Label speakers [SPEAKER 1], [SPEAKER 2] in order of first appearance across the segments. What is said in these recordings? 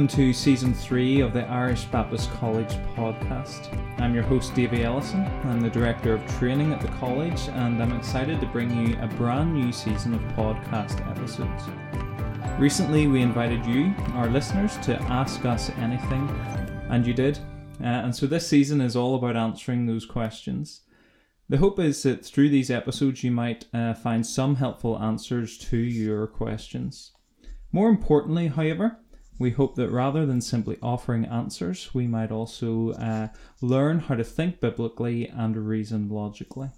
[SPEAKER 1] welcome to season three of the Irish Baptist College podcast. I'm your host, Davey Ellison. I'm the director of training at the college, and I'm excited to bring you a brand new season of podcast episodes. Recently, we invited you, our listeners, to ask us anything, and you did. Uh, and so this season is all about answering those questions. The hope is that through these episodes, you might uh, find some helpful answers to your questions. More importantly, however, we hope that rather than simply offering answers, we might also uh, learn how to think biblically and reason logically.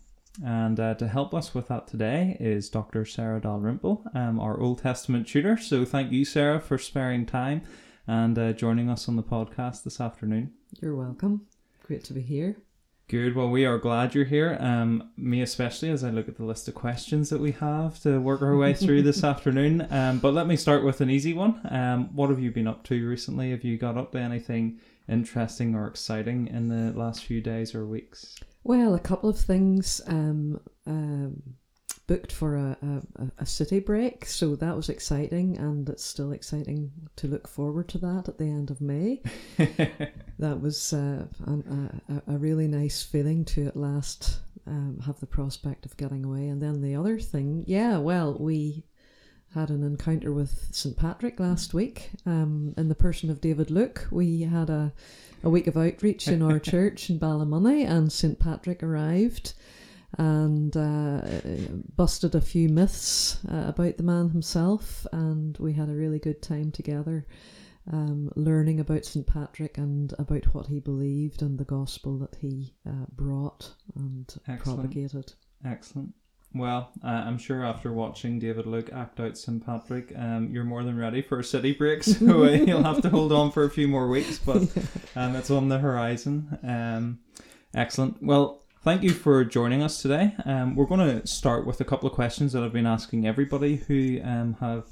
[SPEAKER 1] And uh, to help us with that today is Dr. Sarah Dalrymple, um, our Old Testament tutor. So thank you, Sarah, for sparing time and uh, joining us on the podcast this afternoon.
[SPEAKER 2] You're welcome. Great to be here.
[SPEAKER 1] Good. Well, we are glad you're here. Um, me especially, as I look at the list of questions that we have to work our way through this afternoon. Um, but let me start with an easy one. Um, what have you been up to recently? Have you got up to anything interesting or exciting in the last few days or weeks?
[SPEAKER 2] Well, a couple of things. Um, um, booked for a, a, a city break, so that was exciting, and it's still exciting to look forward to that at the end of May. that was uh, an, a, a really nice feeling to at last um, have the prospect of getting away. And then the other thing, yeah, well, we had an encounter with St. Patrick last week um, in the person of David Luke. We had a, a week of outreach in our church in Ballymoney, and St. Patrick arrived and uh, busted a few myths uh, about the man himself, and we had a really good time together. Um, learning about St. Patrick and about what he believed and the gospel that he uh, brought and Excellent. propagated.
[SPEAKER 1] Excellent. Well, uh, I'm sure after watching David Luke act out St. Patrick, um, you're more than ready for a city break. So uh, you'll have to hold on for a few more weeks, but um, it's on the horizon. Um, excellent. Well, Thank you for joining us today. Um, we're going to start with a couple of questions that I've been asking everybody who um, have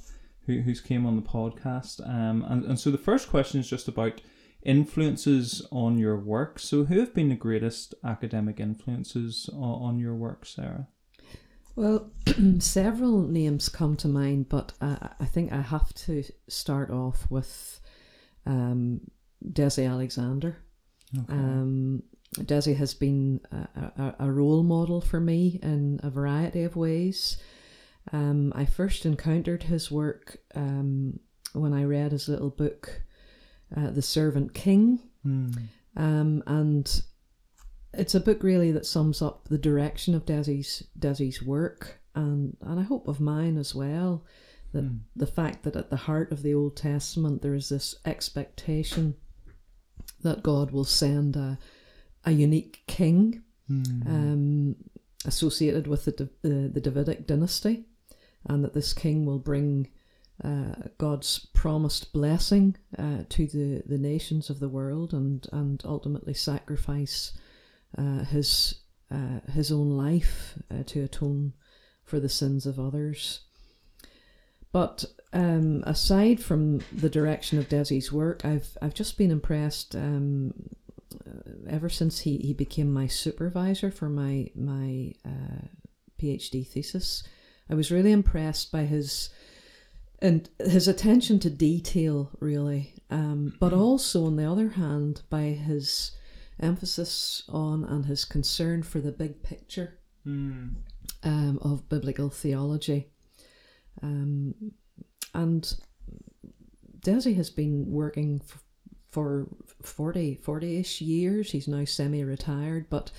[SPEAKER 1] who, who's came on the podcast. Um, and, and so the first question is just about influences on your work. So who have been the greatest academic influences on, on your work, Sarah?
[SPEAKER 2] Well, several names come to mind, but uh, I think I have to start off with um, Desi Alexander. Okay. Um, Desi has been a, a, a, role model for me in a variety of ways. Um, I first encountered his work um, when I read his little book, uh, The Servant King. Mm. Um, and it's a book really that sums up the direction of Desi's, Desi's work and, and I hope of mine as well. That mm. the fact that at the heart of the Old Testament there is this expectation that God will send a a unique king mm. um, associated with the, the, the Davidic dynasty, and that this king will bring uh, God's promised blessing uh, to the, the nations of the world and, and ultimately sacrifice uh, his, uh, his own life uh, to atone for the sins of others. But um, aside from the direction of Desi's work, I've I've just been impressed um, uh, ever since he, he became my supervisor for my my uh, PhD thesis, I was really impressed by his and his attention to detail, really, um, but mm-hmm. also on the other hand by his emphasis on and his concern for the big picture mm. um, of biblical theology. Um, and Desi has been working for 40, 40-ish years. He's now semi-retired, but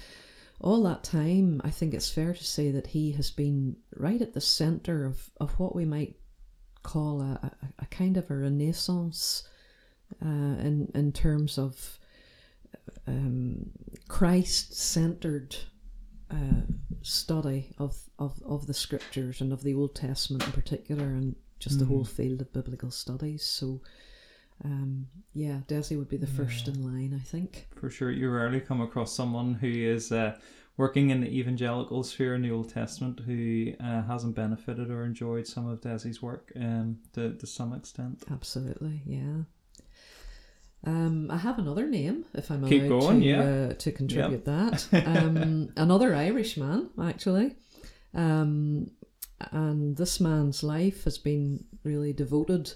[SPEAKER 2] all that time, I think it's fair to say that he has been right at the center of, of what we might call a, a, a kind of a renaissance uh, in, in terms of um, Christ centered uh, study of, of, of the scriptures and of the Old Testament in particular, and just mm-hmm. the whole field of biblical studies. So, um, yeah, Desi would be the first in line, I think.
[SPEAKER 1] For sure, you rarely come across someone who is uh, working in the evangelical sphere in the Old Testament who uh, hasn't benefited or enjoyed some of Desi's work um, to, to some extent.
[SPEAKER 2] Absolutely, yeah. Um, I have another name, if I'm
[SPEAKER 1] Keep
[SPEAKER 2] allowed
[SPEAKER 1] going,
[SPEAKER 2] to,
[SPEAKER 1] yeah.
[SPEAKER 2] uh, to contribute yep. that. Um, another Irishman, actually. Um, and this man's life has been really devoted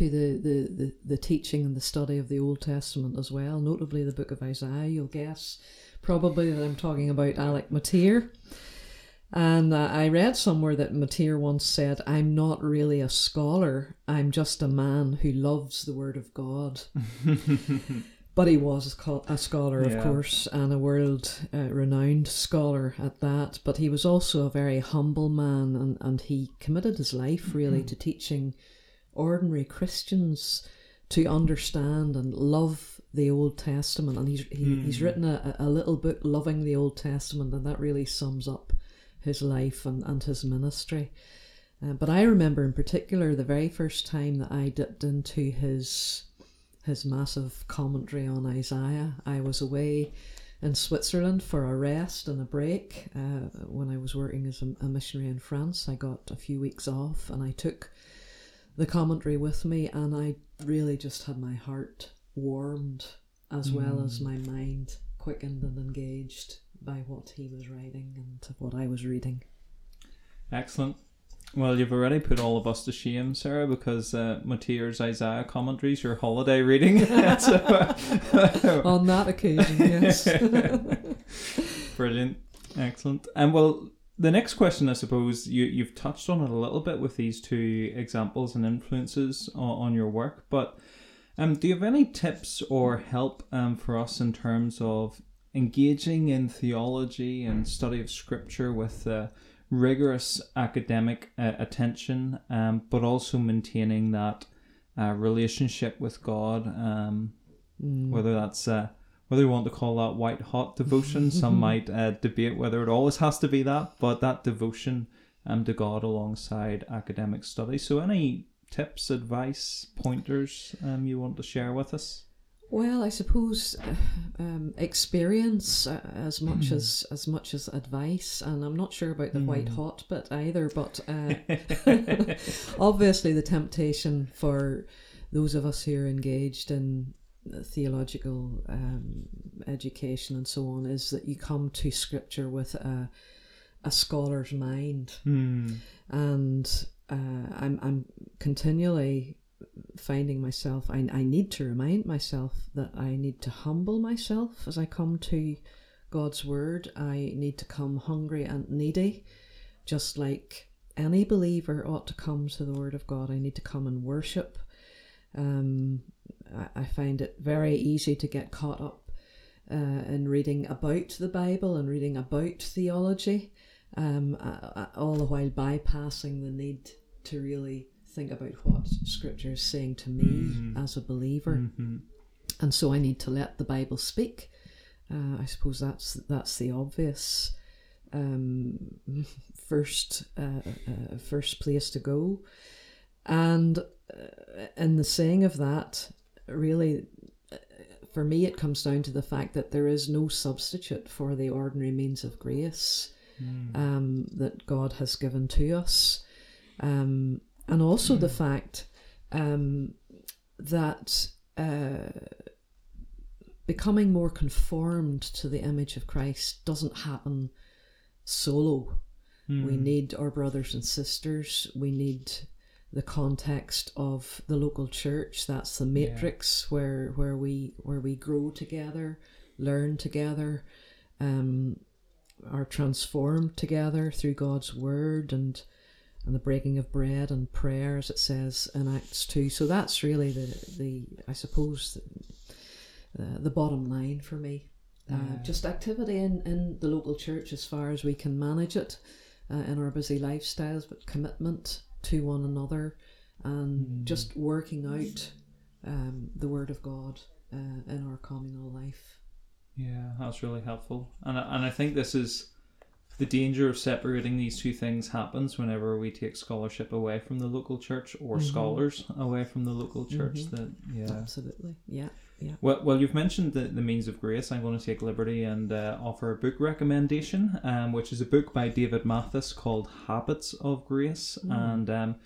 [SPEAKER 2] to the, the, the, the teaching and the study of the Old Testament as well, notably the book of Isaiah. You'll guess probably that I'm talking about Alec Motyer. And uh, I read somewhere that Motyer once said, I'm not really a scholar, I'm just a man who loves the Word of God. but he was a scholar, of yeah. course, and a world uh, renowned scholar at that. But he was also a very humble man, and, and he committed his life really mm-hmm. to teaching ordinary Christians to understand and love the Old Testament. And he's, he, mm. he's written a, a little book, Loving the Old Testament, and that really sums up his life and, and his ministry. Uh, but I remember in particular the very first time that I dipped into his his massive commentary on Isaiah. I was away in Switzerland for a rest and a break uh, when I was working as a, a, missionary in France. I got a few weeks off and I took the commentary with me, and I really just had my heart warmed as mm. well as my mind quickened and engaged by what he was writing and what I was reading.
[SPEAKER 1] Excellent. Well, you've already put all of us to shame, Sarah, because uh, Isaiah commentaries, your holiday reading.
[SPEAKER 2] On that occasion, yes.
[SPEAKER 1] Brilliant. Excellent. And well, the next question, I suppose, you, you've touched on it a little bit with these two examples and influences on, on your work, but um, do you have any tips or help um, for us in terms of engaging in theology and study of scripture with uh, rigorous academic uh, attention, um, but also maintaining that uh, relationship with God, um, mm. whether that's uh, whether you want to call that white hot devotion. Some might uh, debate whether it always has to be that, but that devotion um, to God alongside academic study. So, any tips, advice, pointers um, you want to share with us?
[SPEAKER 2] Well, I suppose uh, um, experience uh, as much mm. as as much as advice, and I'm not sure about the mm. white hot bit either. But uh, obviously, the temptation for those of us who are engaged in theological um, education and so on is that you come to Scripture with a a scholar's mind,
[SPEAKER 1] mm.
[SPEAKER 2] and uh, I'm I'm continually finding myself, I, I need to remind myself that I need to humble myself as I come to God's Word. I need to come hungry and needy, just like any believer ought to come to the Word of God. I need to come and worship. Um, I, I find it very easy to get caught up uh, in reading about the Bible and reading about theology, um, all the while bypassing the need to really think about what scripture is saying to me mm. as a believer.
[SPEAKER 1] Mm-hmm.
[SPEAKER 2] And so I need to let the Bible speak. Uh, I suppose that's that's the obvious um, first uh, uh, first place to go. And uh, in the saying of that, really, uh, for me, it comes down to the fact that there is no substitute for the ordinary means of grace mm. um, that God has given to us. Um, and also mm. the fact um, that uh, becoming more conformed to the image of Christ doesn't happen solo. Mm. We need our brothers and sisters. We need the context of the local church. That's the matrix yeah. where where we where we grow together, learn together, um, are transformed together through God's word and and the breaking of bread and prayer, as it says in Acts 2. So that's really the, the I suppose, the, uh, the bottom line for me. Uh, yeah. just activity in, in the local church as far as we can manage it uh, in our busy lifestyles, but commitment to one another and mm. just working out um, the Word of God uh, in our communal life.
[SPEAKER 1] Yeah, that's really helpful. And, and I think this is the danger of separating these two things happens whenever we take scholarship away from the local church or mm-hmm. scholars away from the local church. Mm-hmm. That yeah,
[SPEAKER 2] absolutely, yeah. Yeah.
[SPEAKER 1] Well, well, you've mentioned the, the means of grace. I'm going to take liberty and uh, offer a book recommendation, um, which is a book by David Mathis called Habits of Grace, mm. and um,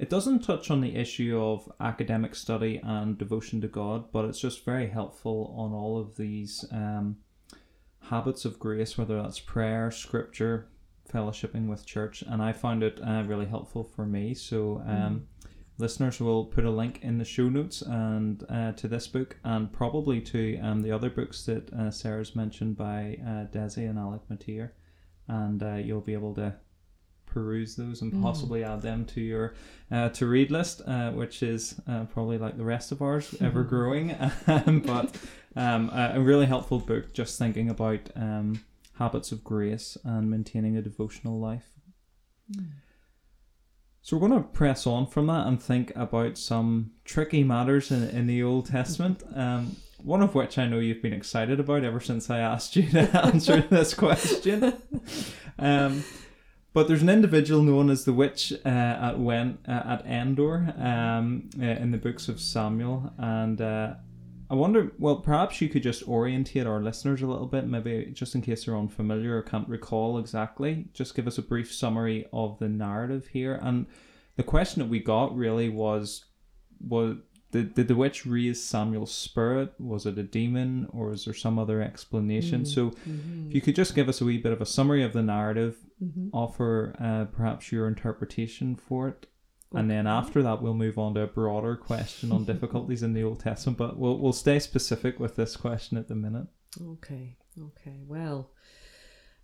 [SPEAKER 1] it doesn't touch on the issue of academic study and devotion to God, but it's just very helpful on all of these um, habits of grace, whether that's prayer, scripture, fellowshipping with church, and I found it uh, really helpful for me. So, um, mm. Listeners will put a link in the show notes and uh, to this book and probably to um, the other books that uh, Sarah's mentioned by uh, Desi and Alec Motyer, and uh, you'll be able to peruse those and possibly add them to your uh, to read list, uh, which is uh, probably like the rest of ours, ever growing. Um, but um, a, a really helpful book, just thinking about um, habits of grace and maintaining a devotional life. So we're going to press on from that and think about some tricky matters in, in the Old Testament. Um, one of which I know you've been excited about ever since I asked you to answer this question. Um, but there's an individual known as the witch uh, at Wen uh, at Endor um, uh, in the books of Samuel, and uh, I wonder. Well, perhaps you could just orientate our listeners a little bit, maybe just in case they're unfamiliar or can't recall exactly. Just give us a brief summary of the narrative here. And the question that we got really was, was did, did the witch raise Samuel's spirit? Was it a demon, or is there some other explanation? Mm-hmm. So, mm-hmm. if you could just give us a wee bit of a summary of the narrative, mm-hmm. offer uh, perhaps your interpretation for it, and then after that we'll move on to a broader question on difficulties in the Old Testament. But we'll we'll stay specific with this question at the minute.
[SPEAKER 2] Okay, okay. Well,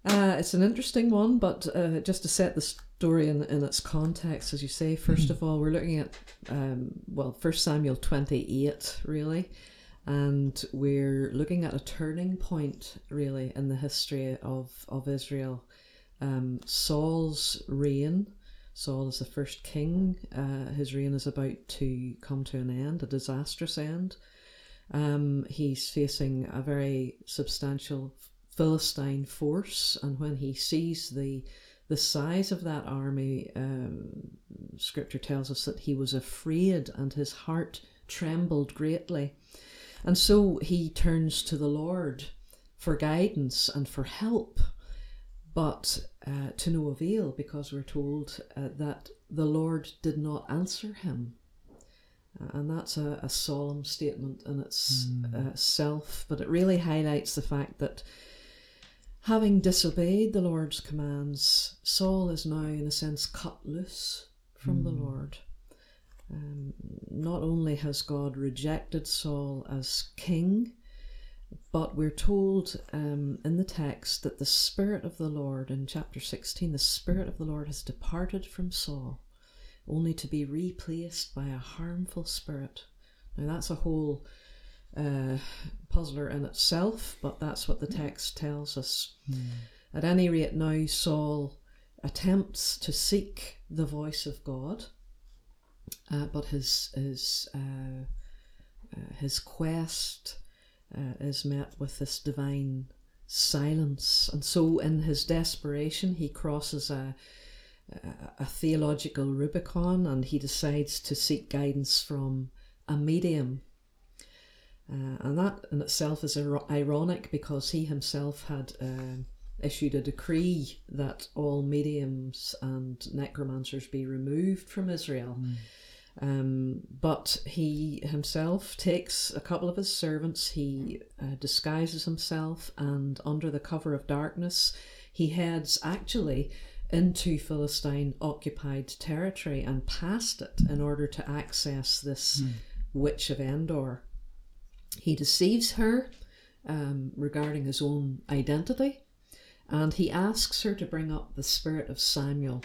[SPEAKER 2] uh, it's an interesting one, but uh, just to set the story in, in its context, as you say, first of all, we're looking at, um, well, First Samuel 28, really, and we're looking at a turning point, really, in the history of, of Israel. Um, Saul's reign, Saul is the first king, uh, his reign is about to come to an end, a disastrous end. Um, he's facing a very substantial Philistine force, and when he sees the the size of that army, um, Scripture tells us that he was afraid and his heart trembled greatly, and so he turns to the Lord for guidance and for help, but uh, to no avail because we're told uh, that the Lord did not answer him. Uh, and that's a, a solemn statement in itself, but it really highlights the fact that having disobeyed the Lord's commands, Saul is now, in a sense, cut loose from the Lord. Um, not only has God rejected Saul as king, but we're told um, in the text that the Spirit of the Lord, in chapter 16, the Spirit of the Lord has departed from Saul, only to be replaced by a harmful spirit. Now, that's a whole uh, puzzler in itself, but that's what the text tells us. At any rate, now Saul attempts to seek the voice of God, uh, but his his uh, uh, his quest uh, is met with this divine silence, and so in his desperation, he crosses a a, a theological Rubicon, and he decides to seek guidance from a medium. Uh, and that in itself is ir- ironic because he himself had uh, issued a decree that all mediums and necromancers be removed from Israel. Um, but he himself takes a couple of his servants, he uh, disguises himself, and under the cover of darkness, he heads actually into Philistine occupied territory and past it in order to access this witch of Endor. He deceives her um, regarding his own identity, and he asks her to bring up the spirit of Samuel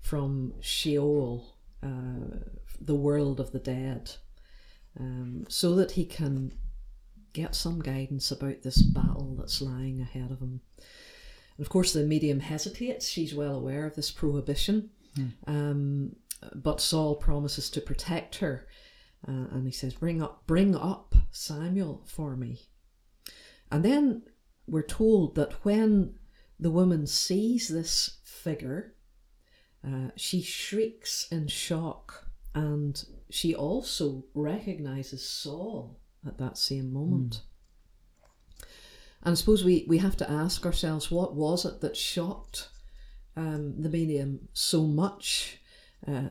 [SPEAKER 2] from Sheol, uh, the world of the dead, um, so that he can get some guidance about this battle that's lying ahead of him. And of course, the medium hesitates. She's well aware of this prohibition, um, but Saul promises to protect her, uh, and he says, "Bring up, bring up Samuel for me." And then we're told that when the woman sees this figure, uh, she shrieks in shock, and she also recognizes Saul at that same moment. And I suppose we, we have to ask ourselves what was it that shocked um, the medium so much? Uh,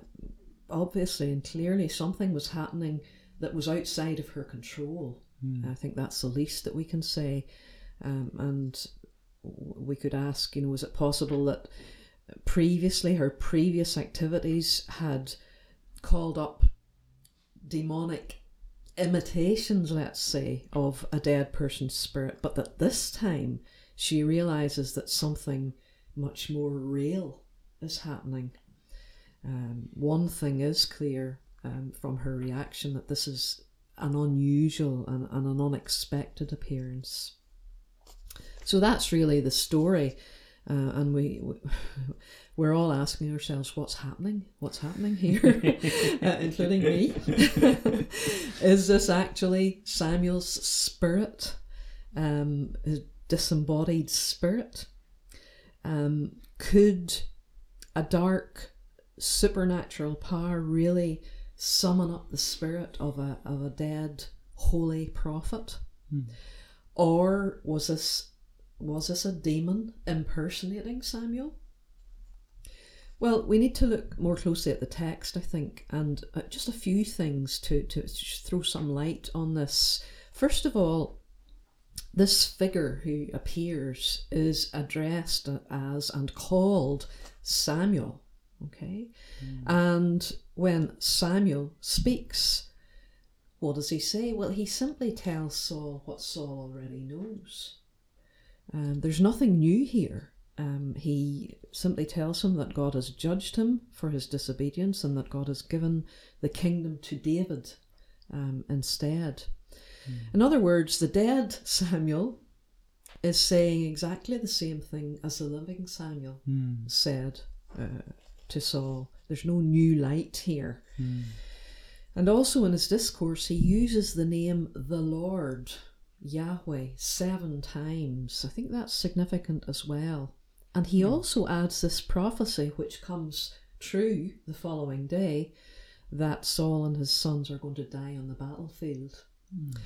[SPEAKER 2] obviously and clearly, something was happening that was outside of her control. I think that's the least that we can say. Um, and we could ask, you know, is it possible that previously her previous activities had called up demonic imitations, let's say, of a dead person's spirit, but that this time she realizes that something much more real is happening. Um, one thing is clear um, from her reaction that this is an unusual and, and an unexpected appearance. So that's really the story. Uh, and we, we're all asking ourselves, what's happening? What's happening here? uh, including me. Is this actually Samuel's spirit, um, his disembodied spirit? Um, could a dark supernatural power really summon up the spirit of a, of a dead holy prophet? Hmm. Or was this was this a demon impersonating Samuel? Well, we need to look more closely at the text, I think, and uh, just a few things to, to throw some light on this. First of all, this figure who appears is addressed as and called Samuel. Okay? Mm. And when Samuel speaks, what does he say? Well, he simply tells Saul what Saul already knows. Um, there's nothing new here. Um, he simply tells him that God has judged him for his disobedience and that God has given the kingdom to David um, instead. Mm. In other words, the dead Samuel is saying exactly the same thing as the living Samuel mm. said uh, to Saul. There's no new light here. Mm. And also in his discourse, he uses the name the Lord Yahweh seven times. I think that's significant as well. And he also adds this prophecy, which comes true the following day, that Saul and his sons are going to die on the battlefield. Mm.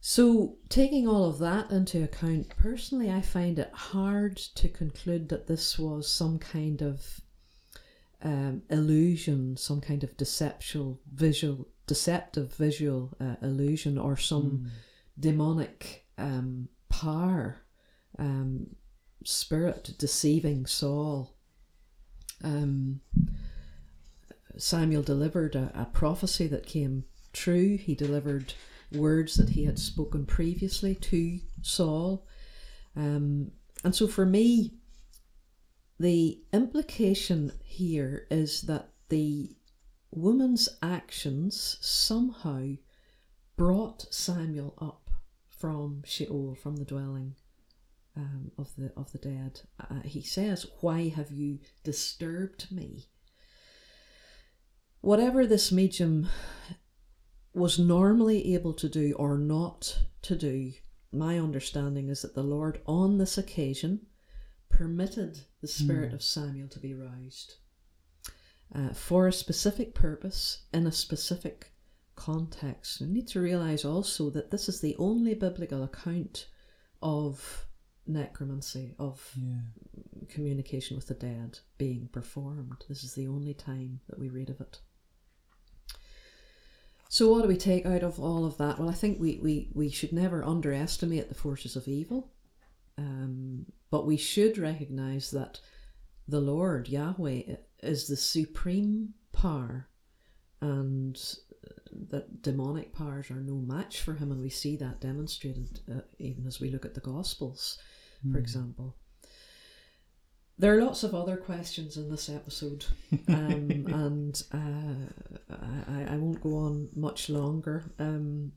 [SPEAKER 2] So, taking all of that into account, personally, I find it hard to conclude that this was some kind of um, illusion, some kind of deceptual visual, deceptive visual uh, illusion, or some mm demonic um, power, um, spirit deceiving Saul. Um, Samuel delivered a, a, prophecy that came true. He delivered words that he had spoken previously to Saul. Um, and so for me, the implication here is that the woman's actions somehow brought Samuel up from Sheol, from the dwelling um, of the of the dead. Uh, he says, "Why have you disturbed me?" Whatever this medium was normally able to do or not to do, my understanding is that the Lord on this occasion permitted the spirit mm. of Samuel to be roused uh, for a specific purpose in a specific context. We need to realize also that this is the only biblical account of necromancy, of yeah. communication with the dead being performed. This is the only time that we read of it. So, what do we take out of all of that? Well, I think we, we, we should never underestimate the forces of evil, um, but we should recognize that the Lord, Yahweh, is the supreme power and that demonic powers are no match for him, and we see that demonstrated uh, even as we look at the Gospels. For hmm. example. There are lots of other questions in this episode, um, and uh, I, I won't go on much longer. Um,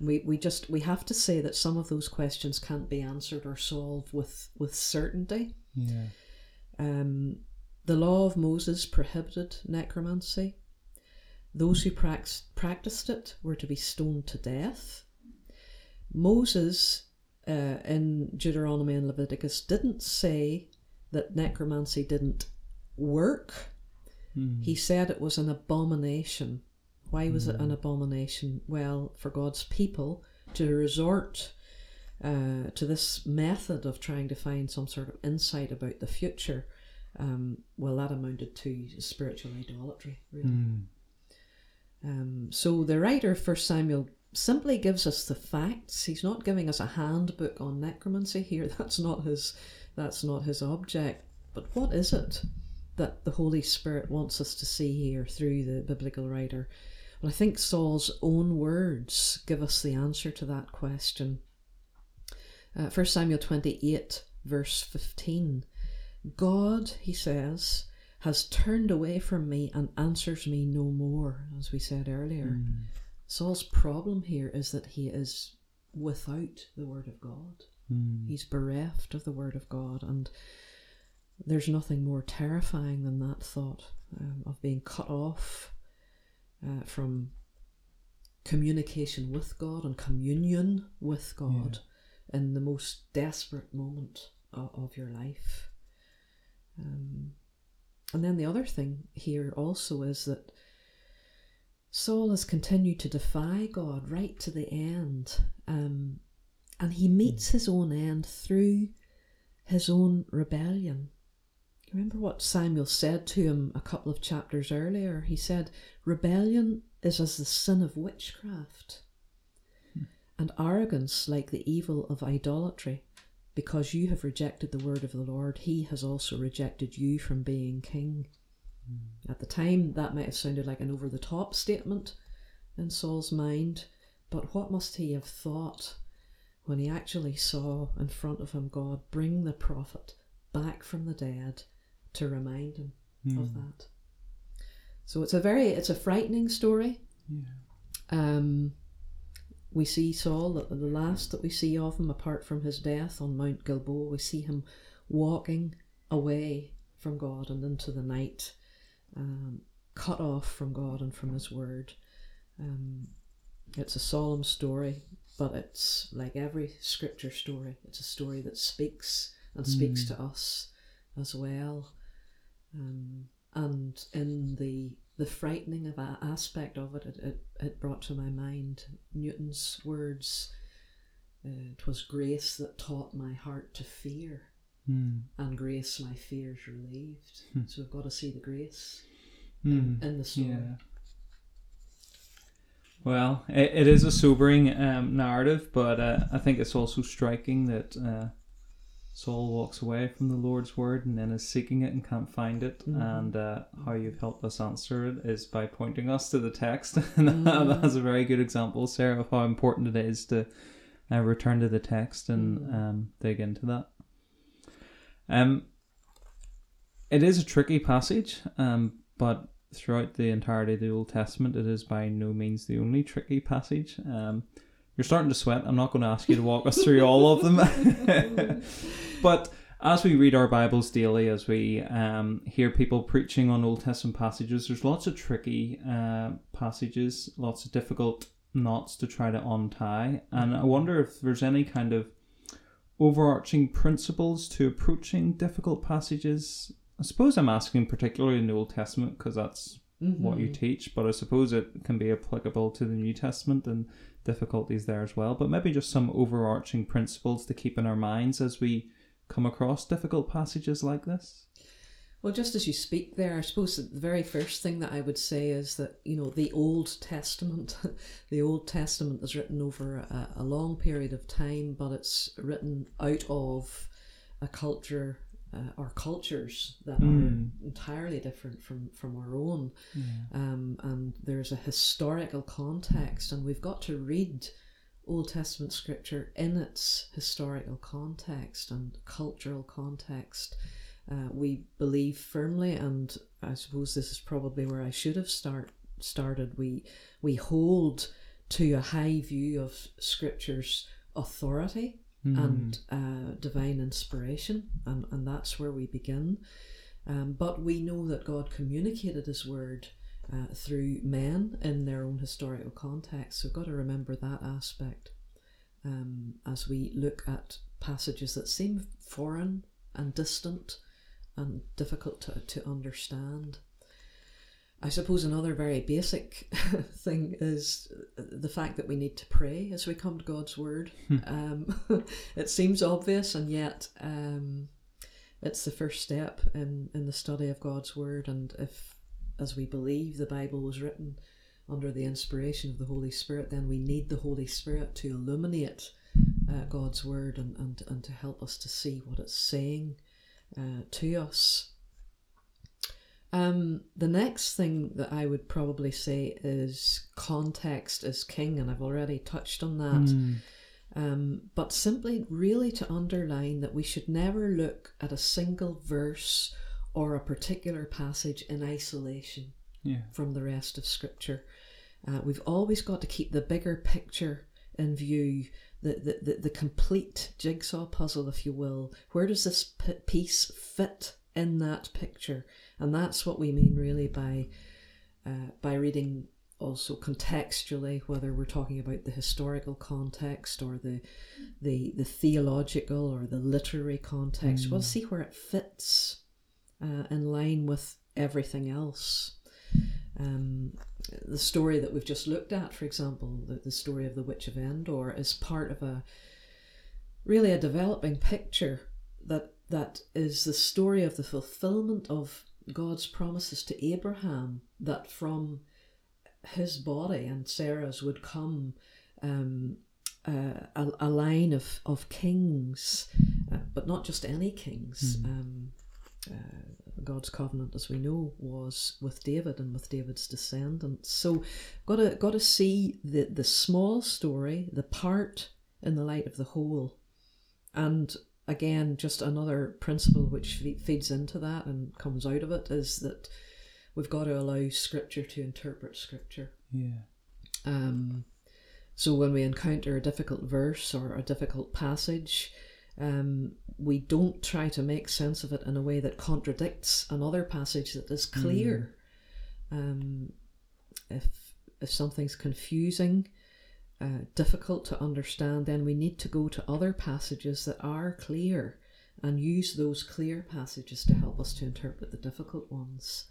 [SPEAKER 2] we, we just we have to say that some of those questions can't be answered or solved with with certainty.
[SPEAKER 1] Yeah.
[SPEAKER 2] Um, the law of Moses prohibited necromancy. Those who practiced it were to be stoned to death. Moses uh, in Deuteronomy and Leviticus didn't say that necromancy didn't work. Mm. He said it was an abomination. Why was mm. it an hmm. abomination? Well, for God's people to resort uh, to this method of trying to find some sort of insight about the future, um, well, that amounted to spiritual idolatry, really. Mm. Um, so the writer, First Samuel, simply gives us the facts. He's not giving us a handbook on necromancy here. That's not his. That's not his object. But what is it that the Holy Spirit wants us to see here through the biblical writer? Well, I think Saul's own words give us the answer to that question. Uh, 1 Samuel 28, verse 15 God, he says, has turned away from me and answers me no more, as we said earlier. Mm. Saul's problem here is that he is without the Word of God. Mm. He's bereft of the Word of God, and there's nothing more terrifying than that thought um, of being cut off uh, from communication with God and communion with God yeah. in the most desperate moment of, of your life. Um, and then the other thing here also is that Saul has continued to defy God right to the end. Um, and he meets his own end through his own rebellion. Remember what Samuel said to him a couple of chapters earlier? He said, Rebellion is as the sin of witchcraft, hmm. and arrogance like the evil of idolatry. Because you have rejected the word of the Lord, he has also rejected you from being king. Hmm. At the time, that might have sounded like an over the top statement in Saul's mind, but what must he have thought when he actually saw in front of him God bring the prophet back from the dead to remind him mm. of hmm. that? So it's a very it's a frightening story.
[SPEAKER 1] Yeah.
[SPEAKER 2] Um, we see Saul, the last that we see of him, apart from his death on Mount Gilboa, we see him walking away from God and into the night, um, cut off from God and from His Word. Um, it's a solemn story, but it's like every scripture story. It's a story that speaks and speaks mm. to us as well. Um, and in the the frightening of a aspect of it, it, it, it brought to my mind Newton's words. Uh, it was grace that taught my heart to fear,
[SPEAKER 1] mm.
[SPEAKER 2] and grace my fears relieved.
[SPEAKER 1] Mm.
[SPEAKER 2] So we've got to see the grace
[SPEAKER 1] mm.
[SPEAKER 2] in, in, the story.
[SPEAKER 1] Yeah. Well, it, it is a sobering um, narrative, but uh, I think it's also striking that uh, Saul walks away from the Lord's word and then is seeking it and can't find it. Mm-hmm. And uh, how you've helped us answer it is by pointing us to the text. and mm-hmm. that's a very good example, Sarah, of how important it is to uh, return to the text and mm-hmm. um, dig into that. Um, it is a tricky passage, um, but throughout the entirety of the Old Testament, it is by no means the only tricky passage. Um, you're starting to sweat. I'm not going to ask you to walk us through all of them. but as we read our Bibles daily, as we um, hear people preaching on Old Testament passages, there's lots of tricky uh, passages, lots of difficult knots to try to untie. And I wonder if there's any kind of overarching principles to approaching difficult passages. I suppose I'm asking particularly in the Old Testament because that's mm-hmm. what you mm-hmm. teach, but I suppose it can be applicable to the New Testament and difficulties there as well, but maybe just some overarching principles to keep in our minds as we come across difficult passages like this?
[SPEAKER 2] Well, just as you speak there, I suppose the very first thing that I would say is that, you know, the Old Testament, the Old Testament is written over a, a long period of time, but it's written out of a culture uh, or cultures that mm. are entirely different from from our own
[SPEAKER 1] yeah.
[SPEAKER 2] um, and there's a historical context and we've got to read old testament scripture in its historical context and cultural context uh, we believe firmly and i suppose this is probably where i should have start started we we hold to a high view of scripture's authority mm. and uh, divine inspiration, and, and that's where we begin. Um, but we know that God communicated His word uh, through men in their own historical context. So we've got to remember that aspect um, as we look at passages that seem foreign and distant and difficult to, to understand. I suppose another very basic thing is the fact that we need to pray as we come to God's Word. Hmm. um, it seems obvious, and yet um, it's the first step in, in the study of God's Word. And if, as we believe, the Bible was written under the inspiration of the Holy Spirit, then we need the Holy Spirit to illuminate uh, God's Word and, and, and to help us to see what it's saying uh, to us. Um, the next thing that I would probably say is context is king, and I've already touched on that.
[SPEAKER 1] Hmm.
[SPEAKER 2] Um, but simply, really, to underline that we should never look at a single verse or a particular passage in isolation
[SPEAKER 1] Yeah.
[SPEAKER 2] from the rest of Scripture. Uh, we've always got to keep the bigger picture in view, the, the, the, complete jigsaw puzzle, if you will. Where does this p- piece fit in that picture? And that's what we mean really by uh, by reading also contextually, whether we're talking about the historical context or the the the theological or the literary context. We'll see where it fits uh, in line with everything else. Um, the story that we've just looked at, for example, the, the story of the Witch of Endor, is part of a really a developing picture that that is the story of the fulfillment of God's promises to Abraham that from his body and Sarah's would come um, uh, a, a line of, of kings, uh, but not just any kings. Um, uh, God's covenant, as we know, was with David and with David's descendants. So, got to got to see the the small story, the part in the light of the whole, and again, just another principle which feeds into that and comes out of it is that we've got to allow Scripture to interpret Scripture.
[SPEAKER 1] Yeah.
[SPEAKER 2] Um, so when we encounter a difficult verse or a difficult passage, um, we don't try to make sense of it in a way that contradicts another passage that is clear. Um, if if something's confusing, uh, difficult to understand, then we need to go to other passages that are clear and use those clear passages to help us to interpret the difficult ones.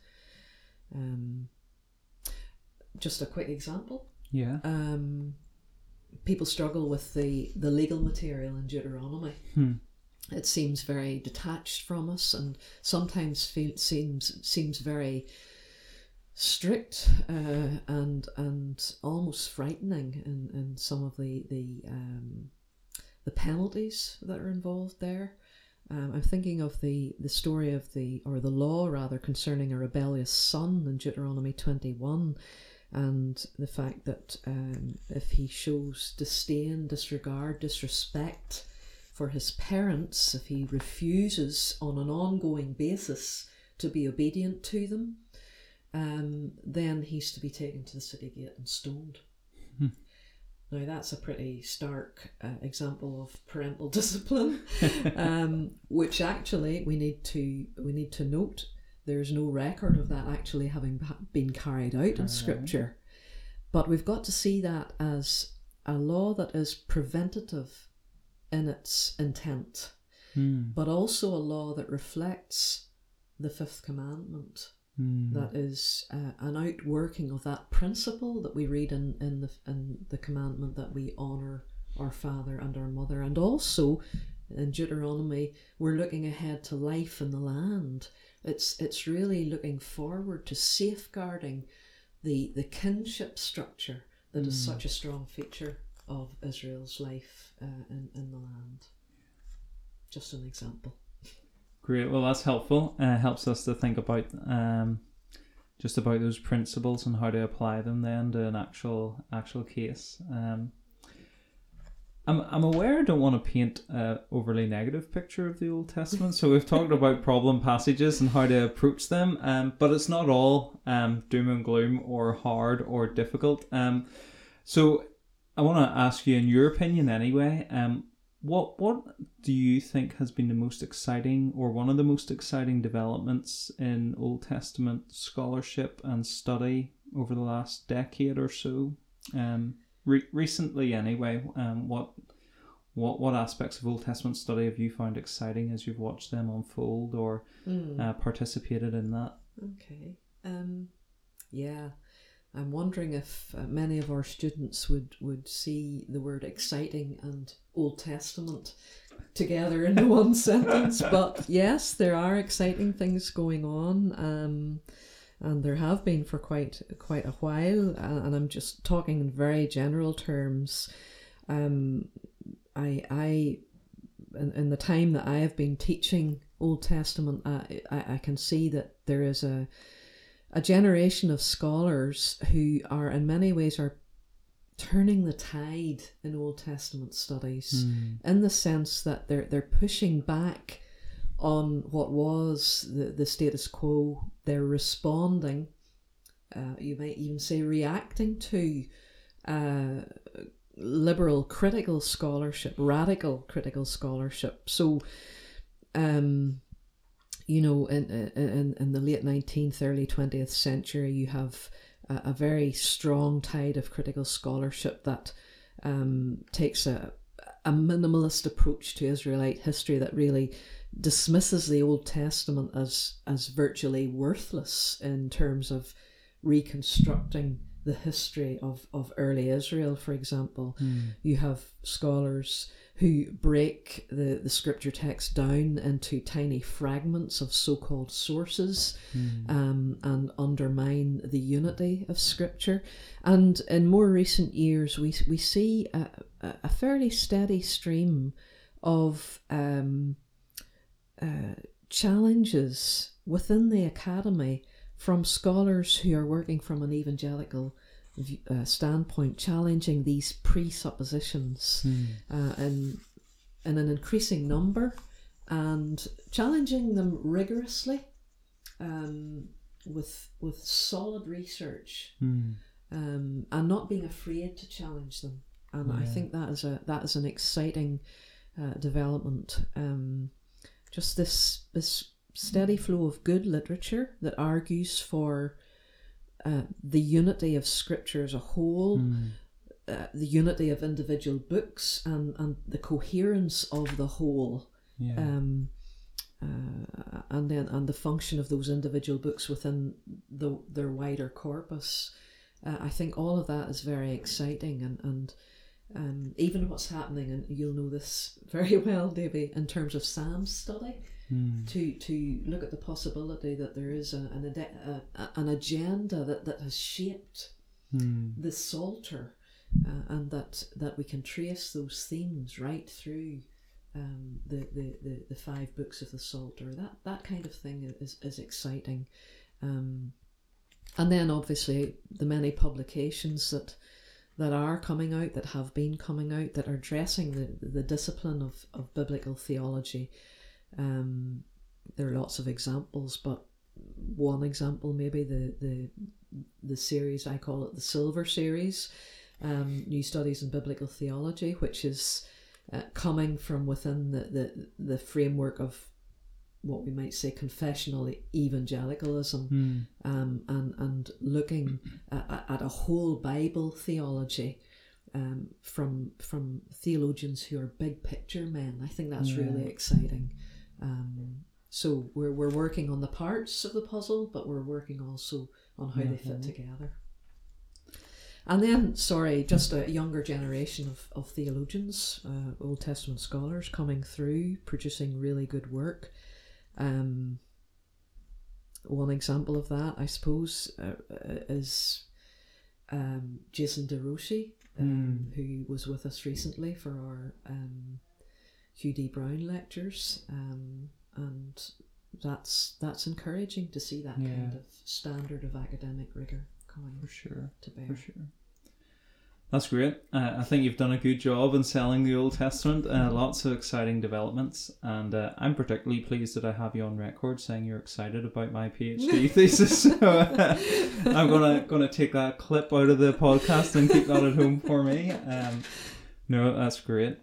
[SPEAKER 2] Um, just a quick example
[SPEAKER 1] Yeah.
[SPEAKER 2] um, people struggle with the, the legal material in Deuteronomy.
[SPEAKER 1] Hmm.
[SPEAKER 2] It seems very detached from us, and sometimes feel, seems seems very strict uh, and and almost frightening in, in some of the the um, the penalties that are involved there. Um, I'm thinking of the, the story of the, or the law rather, concerning a rebellious son in Deuteronomy 21, and the fact that um, if he shows disdain, disregard, disrespect for his parents, if he refuses on an ongoing basis to be obedient to them, um, then he's to be taken to the city gate and stoned. Now that's a pretty stark uh, example of parental discipline, um, which actually we need to we need to note. There's no record of that actually having been carried out in. Scripture, but we've got to see that as a law that is preventative in its intent,
[SPEAKER 1] Hmm.
[SPEAKER 2] but also a law that reflects the fifth commandment
[SPEAKER 1] Hmm.
[SPEAKER 2] that is uh, an outworking of that principle that we read in, in the in the commandment that we honor our father and our mother and also in Deuteronomy we're looking ahead to life in the land it's it's really looking forward to safeguarding the the kinship structure that is such a strong feature of Israel's life uh, in, in the land just an example
[SPEAKER 1] Great. Well, that's helpful. Uh, helps us to think about um, just about those principles and how to apply them then to an actual actual case. Um, I'm I'm aware I don't want to paint a overly negative picture of the Old Testament. So we've talked about problem passages and how to approach them. Um, but it's not all um doom and gloom or hard or difficult. Um, so I want to ask you, in your opinion, anyway. Um, what what do you think has been the most exciting or one of the most exciting developments in Old Testament scholarship and study over the last decade or so? Um, re- recently, anyway. Um, what what what aspects of Old Testament study have you found exciting as you've watched them unfold or uh, participated in that?
[SPEAKER 2] Okay. Um, yeah. I'm wondering if uh, many of our students would, would see the word exciting and Old Testament together in one sentence. But yes, there are exciting things going on, um, and there have been for quite quite a while. And I'm just talking in very general terms. Um, I I in, in the time that I have been teaching Old Testament, I, I, I can see that there is a a generation of scholars who are in many ways are turning the tide in Old Testament studies
[SPEAKER 1] Mm.
[SPEAKER 2] in the sense that they're they're pushing back on what was the, the status quo. They're responding, uh, you might even say reacting to uh, liberal critical scholarship, radical critical scholarship. So, um, you know, in, in in the late nineteenth, early twentieth century, you have a, a very strong tide of critical scholarship that um, takes a a minimalist approach to Israelite history that really dismisses the Old Testament as as virtually worthless in terms of reconstructing the history of, of early Israel, for example. You have scholars who break the, the scripture text down into tiny fragments of so called sources um, and undermine the unity of scripture. And in more recent years, we, we see a, a a fairly steady stream of um, uh, challenges within the academy from scholars who are working from an evangelical uh, standpoint, challenging these presuppositions uh, in, in an increasing number and challenging them rigorously um, with with solid research
[SPEAKER 1] Mm.
[SPEAKER 2] um, and not being afraid to challenge them. And I think that is a that is an exciting uh, development. Um, just this this steady flow of good literature that argues for uh, the unity of Scripture as a whole,
[SPEAKER 1] Mm.
[SPEAKER 2] uh, the unity of individual books, and and the coherence of the whole
[SPEAKER 1] Yeah.
[SPEAKER 2] um, uh, and then and the function of those individual books within the their wider corpus. Uh, I think all of that is very exciting, and and um, even what's happening, and you'll know this very well, Davy, in terms of Psalms study,
[SPEAKER 1] Mm.
[SPEAKER 2] to to look at the possibility that there is a, an ade- a, a- an agenda that, that has shaped
[SPEAKER 1] Mm.
[SPEAKER 2] the Psalter, uh, and that that we can trace those themes right through um, the, the, the, the five books of the Psalter. That that kind of thing is is exciting, um, and then obviously the many publications that that are coming out, that have been coming out, that are addressing the the discipline of of biblical theology. Um, there are lots of examples, but one example maybe the the the series I call it the Silver Series, um, New Studies in Biblical Theology, which is uh, coming from within the, the the framework of what we might say confessional evangelicalism,
[SPEAKER 1] Mm.
[SPEAKER 2] um, and and looking at, at a whole Bible theology. Um, from from theologians who are big picture men, I think that's
[SPEAKER 1] Yeah.
[SPEAKER 2] really exciting. Um, so we're we're working on the parts of the puzzle, but we're working also on how they fit
[SPEAKER 1] Mhm.
[SPEAKER 2] together. And then, sorry, just a younger generation of, of theologians, uh, Old Testament scholars coming through, producing really good work. Um, one example of that, I suppose, uh, uh, is um, Jason DeRouchie, um, who was with us recently for our um, Hugh D. Brown lectures. Um, and that's that's encouraging to see that kind of standard of academic rigor coming
[SPEAKER 1] For sure.
[SPEAKER 2] to bear.
[SPEAKER 1] For sure. That's great. Uh, I think you've done a good job in selling the Old Testament. Uh, lots of exciting developments, and uh, I'm particularly pleased that I have you on record saying you're excited about my PhD thesis. So uh, I'm gonna gonna take that clip out of the podcast and keep that at home for me. Um, no, that's great.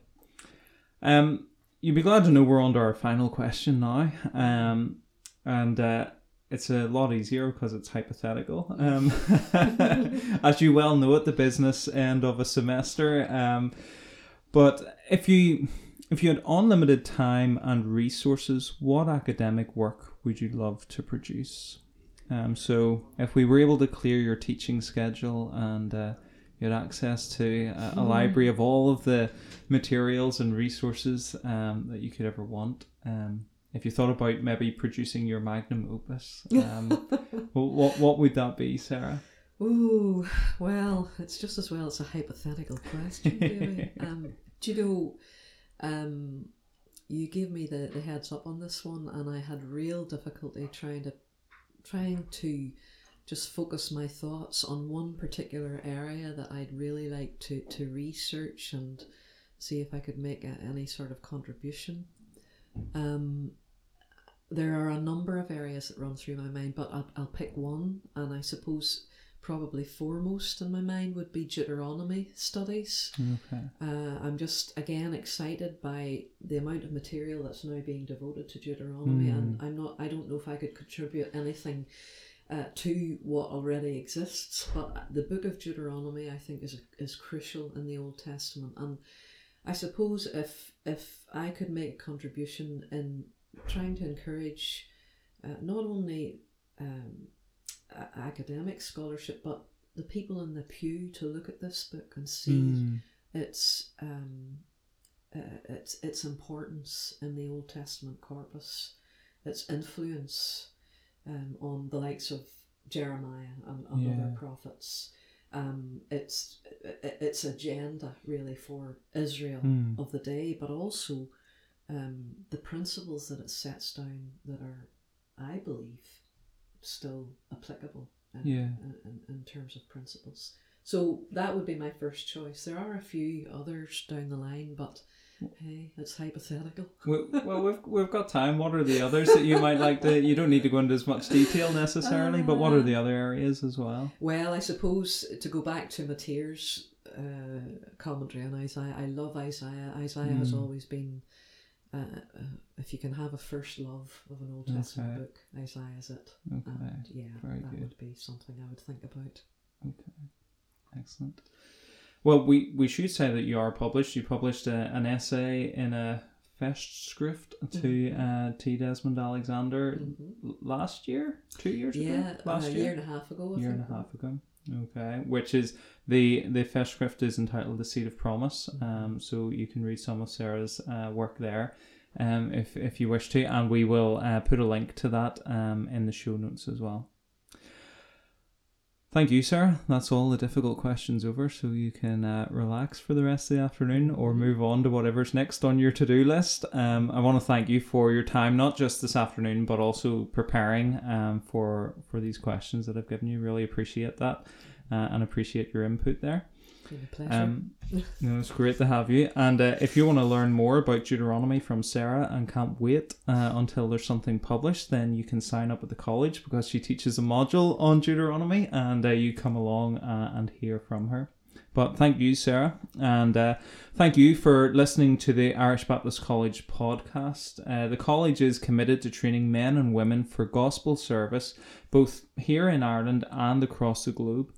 [SPEAKER 1] Um, you'd be glad to know we're on to our final question now. Um, and uh, it's a lot easier because it's hypothetical. Um, as you well know, at the business end of a semester. Um, but if you if you had unlimited time and resources, what academic work would you love to produce? Um, so if we were able to clear your teaching schedule and uh, you had access to a, a library of all of the materials and resources um, that you could ever want. Um, if you thought about maybe producing your magnum opus, um, what what would that be, Sarah?
[SPEAKER 2] Ooh, well, it's just as well it's a hypothetical question, really. um, do you know, um, you gave me the, the heads up on this one, and I had real difficulty trying to trying to just focus my thoughts on one particular area that I'd really like to, to research and see if I could make a, any sort of contribution. Um, there are a number of areas that run through my mind, but I'll, I'll pick one, and I suppose probably foremost in my mind would be Deuteronomy studies.
[SPEAKER 1] Okay.
[SPEAKER 2] Uh, I'm just again excited by the amount of material that's now being devoted to Deuteronomy,
[SPEAKER 1] Mm.
[SPEAKER 2] and I'm not. I don't know if I could contribute anything uh, to what already exists, but the book of Deuteronomy I think is is crucial in the Old Testament, and I suppose if if I could make a contribution in trying to encourage uh, not only um, academic scholarship, but the people in the pew to look at this book and see
[SPEAKER 1] Mm.
[SPEAKER 2] its um, uh, its its importance in the Old Testament corpus, its influence um, on the likes of Jeremiah and, and other prophets, um, its its agenda really for Israel
[SPEAKER 1] Mm.
[SPEAKER 2] of the day, but also um, the principles that it sets down that are, I believe, still applicable uh,
[SPEAKER 1] Yeah.
[SPEAKER 2] in, in, in terms of principles. So that would be my first choice. There are a few others down the line, but hey, it's hypothetical.
[SPEAKER 1] We- well, we've we've got time. What are the others that you might like to? You don't need to go into as much detail necessarily, but what are the other areas as well?
[SPEAKER 2] Well, I suppose to go back to Motyer's uh, commentary on Isaiah, I love Isaiah. Isaiah has
[SPEAKER 1] Mm.
[SPEAKER 2] always been, uh, uh, if you can have a first love of an Old Testament
[SPEAKER 1] Okay.
[SPEAKER 2] book, Isaiah is it.
[SPEAKER 1] Okay,
[SPEAKER 2] And yeah,
[SPEAKER 1] very
[SPEAKER 2] that
[SPEAKER 1] good.
[SPEAKER 2] would be something I would think about.
[SPEAKER 1] okay, excellent. Well, we we should say that you are published. You published a, an essay in a Festschrift to uh, T. Desmond Alexander
[SPEAKER 2] Mhm.
[SPEAKER 1] last year, two years ago,
[SPEAKER 2] Yeah,
[SPEAKER 1] last
[SPEAKER 2] a
[SPEAKER 1] year.
[SPEAKER 2] year and a half ago. I
[SPEAKER 1] year and a half ago. Okay, which is the the Festschrift is entitled "The Seed of Promise." Um, so you can read some of Sarah's uh, work there, um, if if you wish to, and we will uh, put a link to that um in the show notes as well. Thank you, sir. That's all the difficult questions over, so you can uh, relax for the rest of the afternoon or move on to whatever's next on your to do list. Um, I want to thank you for your time, not just this afternoon, but also preparing um, for for these questions that I've given you. Really appreciate that uh, and appreciate your input there.
[SPEAKER 2] Pleasure.
[SPEAKER 1] Um, no, it's great to have you. And uh, if you want to learn more about Deuteronomy from Sarah and can't wait uh, until there's something published, then you can sign up at the college because she teaches a module on Deuteronomy and uh, you come along uh, and hear from her. But thank you, Sarah. And uh, thank you for listening to the Irish Baptist College podcast. Uh, the college is committed to training men and women for gospel service, both here in Ireland and across the globe.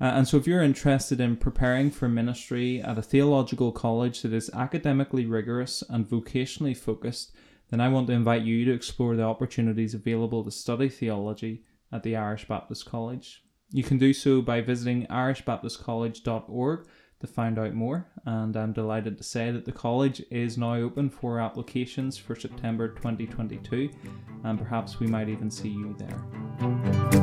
[SPEAKER 1] Uh, and so, if you're interested in preparing for ministry at a theological college that is academically rigorous and vocationally focused, then I want to invite you to explore the opportunities available to study theology at the Irish Baptist College. You can do so by visiting irishbaptistcollege.org to find out more, and I'm delighted to say that the college is now open for applications for September 2022, and perhaps we might even see you there.